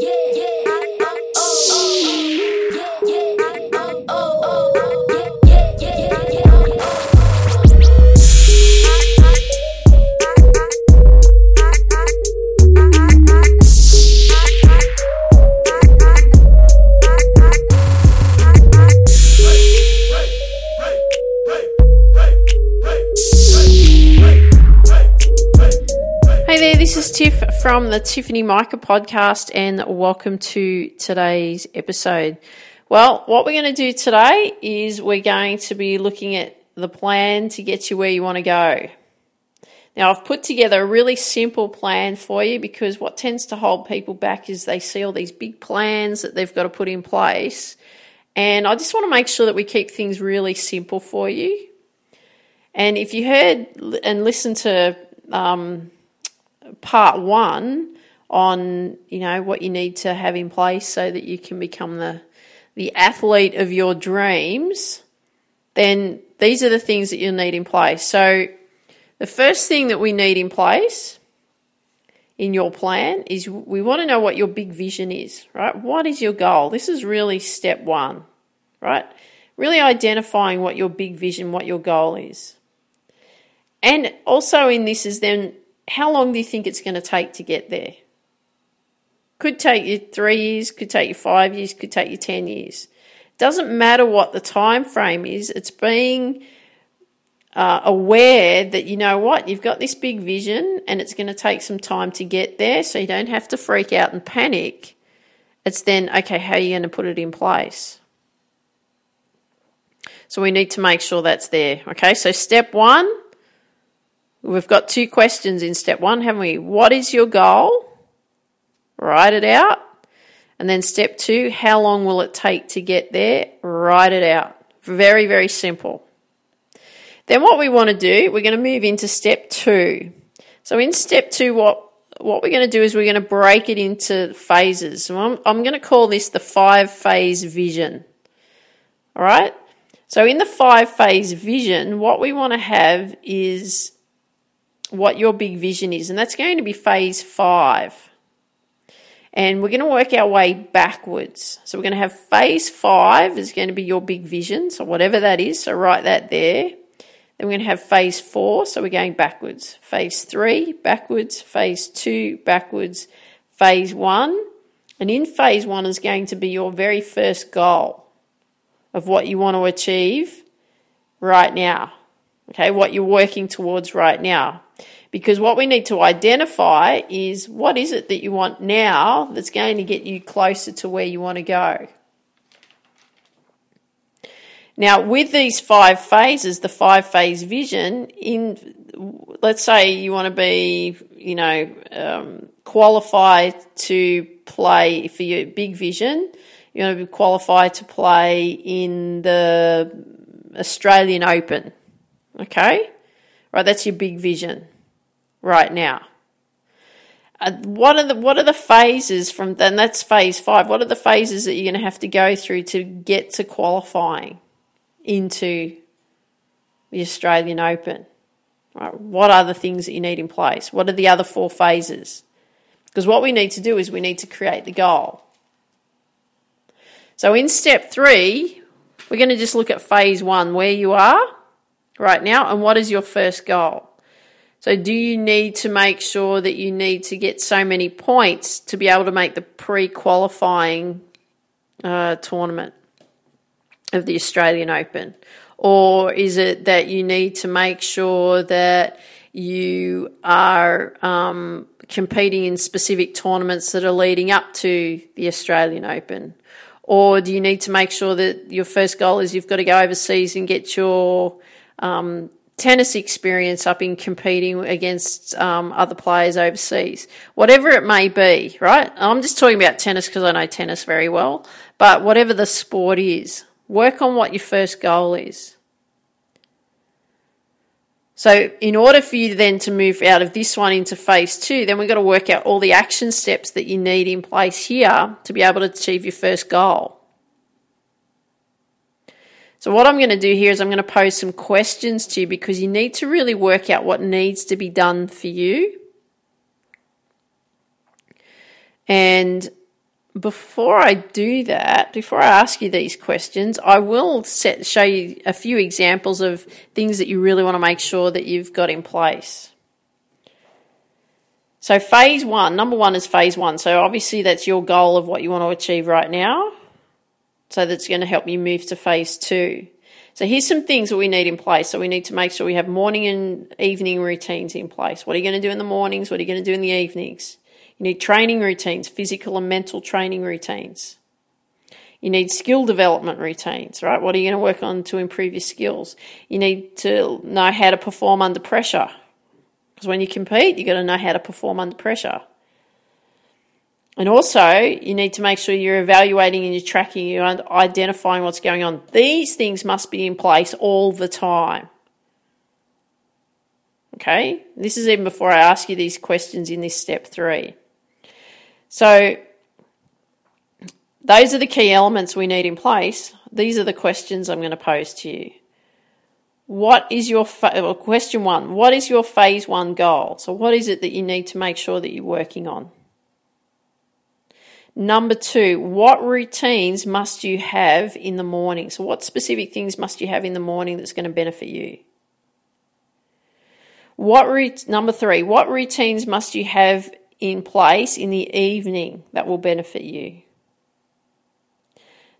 Hey Tiff from the Tiffany Micah podcast, and welcome to today's episode. Well, what we're going to do today is we're going to be looking at the plan to get you where you want to go. Now, I've put together a really simple plan for you because what tends to hold people back is they see all these big plans that they've got to put in place. And I just want to make sure that we keep things really simple for you. And if you heard and listened to um, part one on you know what you need to have in place so that you can become the the athlete of your dreams, then these are the things that you'll need in place. So the first thing that we need in place in your plan is we want to know what your big vision is, right? What is your goal? This is really step 1, right? Really identifying what your big vision, what your goal is. And also in this is then how long do you think it's going to take to get there? Could take you three years, could take you five years, could take you 10 years. Doesn't matter what the time frame is, it's being uh, aware that you know what, you've got this big vision and it's going to take some time to get there, so you don't have to freak out and panic. It's then, okay, how are you going to put it in place? So we need to make sure that's there. Okay, so step one We've got two questions in step one, haven't we? What is your goal? Write it out. And then step two, how long will it take to get there? Write it out. Very, very simple. Then what we want to do, we're going to move into step two. So in step two, what what we're going to do is we're going to break it into phases. So I'm, I'm going to call this the five phase vision. All right. So in the five phase vision, what we want to have is what your big vision is, and that's going to be phase five. And we're going to work our way backwards. So we're going to have phase five is going to be your big vision, so whatever that is, so write that there. Then we're going to have phase four, so we're going backwards. Phase three, backwards. Phase two, backwards. Phase one, and in phase one is going to be your very first goal of what you want to achieve right now. Okay, what you're working towards right now. Because what we need to identify is what is it that you want now that's going to get you closer to where you want to go. Now, with these five phases, the five phase vision, in let's say you want to be, you know, um, qualified to play for your big vision, you want to be qualified to play in the Australian Open. Okay? Right, that's your big vision right now. Uh, what are the what are the phases from then that's phase 5 what are the phases that you're going to have to go through to get to qualifying into the Australian Open? Right, what are the things that you need in place? What are the other four phases? Because what we need to do is we need to create the goal. So in step 3 we're going to just look at phase 1 where you are right now and what is your first goal so, do you need to make sure that you need to get so many points to be able to make the pre qualifying uh, tournament of the Australian Open? Or is it that you need to make sure that you are um, competing in specific tournaments that are leading up to the Australian Open? Or do you need to make sure that your first goal is you've got to go overseas and get your um, tennis experience up in competing against um, other players overseas, whatever it may be, right? I'm just talking about tennis because I know tennis very well, but whatever the sport is, work on what your first goal is. So, in order for you then to move out of this one into phase two, then we've got to work out all the action steps that you need in place here to be able to achieve your first goal. So, what I'm going to do here is I'm going to pose some questions to you because you need to really work out what needs to be done for you. And before I do that, before I ask you these questions, I will set, show you a few examples of things that you really want to make sure that you've got in place. So, phase one, number one is phase one. So, obviously, that's your goal of what you want to achieve right now. So, that's going to help you move to phase two. So, here's some things that we need in place. So, we need to make sure we have morning and evening routines in place. What are you going to do in the mornings? What are you going to do in the evenings? You need training routines, physical and mental training routines. You need skill development routines, right? What are you going to work on to improve your skills? You need to know how to perform under pressure. Because when you compete, you've got to know how to perform under pressure. And also, you need to make sure you're evaluating and you're tracking, you're identifying what's going on. These things must be in place all the time. Okay? This is even before I ask you these questions in this step three. So, those are the key elements we need in place. These are the questions I'm going to pose to you. What is your fa- question one? What is your phase one goal? So, what is it that you need to make sure that you're working on? Number two, what routines must you have in the morning? So, what specific things must you have in the morning that's going to benefit you? What number three, what routines must you have in place in the evening that will benefit you?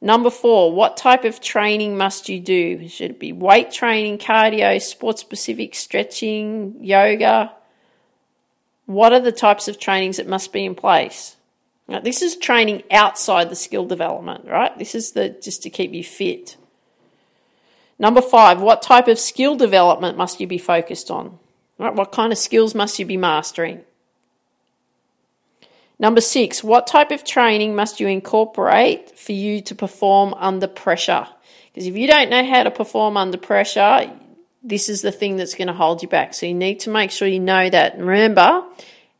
Number four, what type of training must you do? Should it be weight training, cardio, sport specific stretching, yoga? What are the types of trainings that must be in place? Now, this is training outside the skill development, right? This is the just to keep you fit. Number five, what type of skill development must you be focused on? Right, what kind of skills must you be mastering? Number six, what type of training must you incorporate for you to perform under pressure? Because if you don't know how to perform under pressure, this is the thing that's going to hold you back. So you need to make sure you know that. And remember,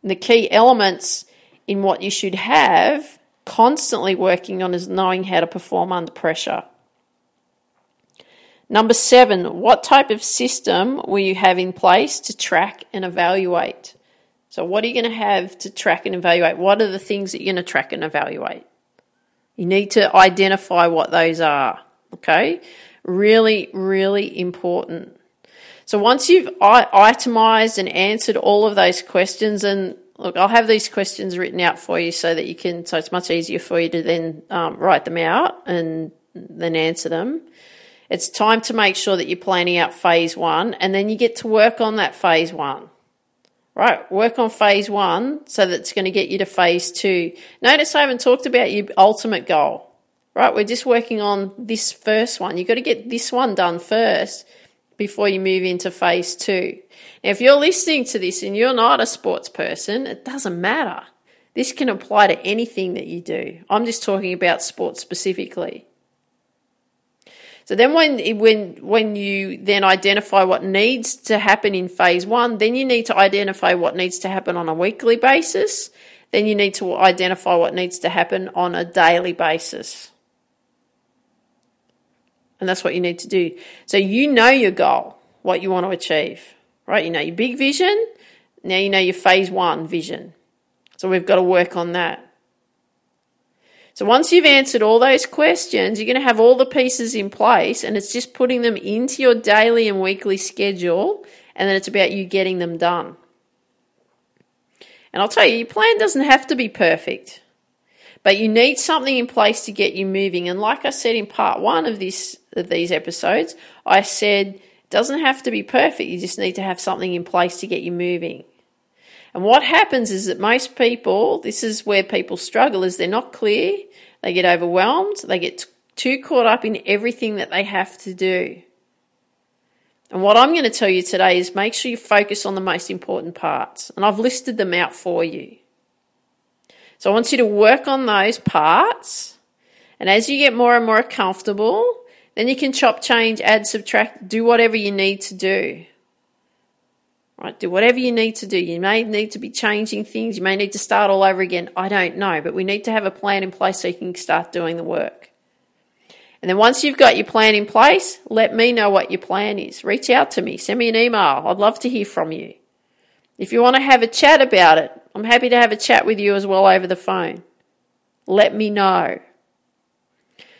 the key elements in what you should have constantly working on is knowing how to perform under pressure. Number seven, what type of system will you have in place to track and evaluate? So, what are you going to have to track and evaluate? What are the things that you're going to track and evaluate? You need to identify what those are. Okay? Really, really important. So, once you've itemized and answered all of those questions, and look, I'll have these questions written out for you so that you can, so it's much easier for you to then um, write them out and then answer them. It's time to make sure that you're planning out phase one, and then you get to work on that phase one. Right, work on phase one so that's going to get you to phase two. Notice I haven't talked about your ultimate goal. Right, we're just working on this first one. You've got to get this one done first before you move into phase two. Now, if you're listening to this and you're not a sports person, it doesn't matter. This can apply to anything that you do. I'm just talking about sports specifically. So then when, when, when you then identify what needs to happen in phase one, then you need to identify what needs to happen on a weekly basis. Then you need to identify what needs to happen on a daily basis. And that's what you need to do. So you know your goal, what you want to achieve, right? You know your big vision. Now you know your phase one vision. So we've got to work on that. So once you've answered all those questions, you're going to have all the pieces in place and it's just putting them into your daily and weekly schedule and then it's about you getting them done. And I'll tell you, your plan doesn't have to be perfect, but you need something in place to get you moving. And like I said in part one of this of these episodes, I said it doesn't have to be perfect. You just need to have something in place to get you moving. And what happens is that most people, this is where people struggle, is they're not clear, they get overwhelmed, they get too caught up in everything that they have to do. And what I'm going to tell you today is make sure you focus on the most important parts. And I've listed them out for you. So I want you to work on those parts. And as you get more and more comfortable, then you can chop, change, add, subtract, do whatever you need to do. Right? Do whatever you need to do. You may need to be changing things. You may need to start all over again. I don't know, but we need to have a plan in place so you can start doing the work. And then once you've got your plan in place, let me know what your plan is. Reach out to me. Send me an email. I'd love to hear from you. If you want to have a chat about it, I'm happy to have a chat with you as well over the phone. Let me know.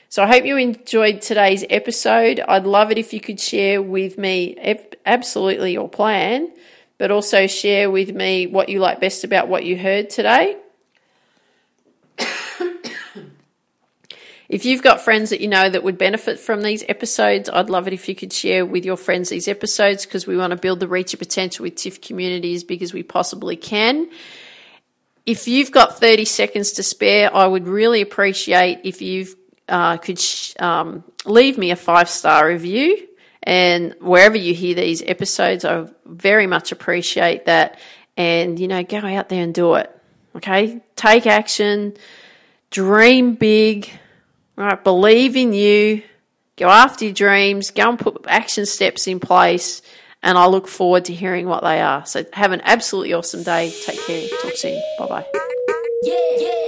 So I hope you enjoyed today's episode. I'd love it if you could share with me absolutely your plan, but also share with me what you like best about what you heard today. If you've got friends that you know that would benefit from these episodes, I'd love it if you could share with your friends these episodes because we want to build the reach of potential with TIFF community as big as we possibly can. If you've got 30 seconds to spare, I would really appreciate if you uh, could sh- um, leave me a five star review. And wherever you hear these episodes, I very much appreciate that. And, you know, go out there and do it. Okay? Take action, dream big Right, believe in you, go after your dreams, go and put action steps in place, and I look forward to hearing what they are. So have an absolutely awesome day. Take care. Talk soon. Bye bye. Yeah, yeah.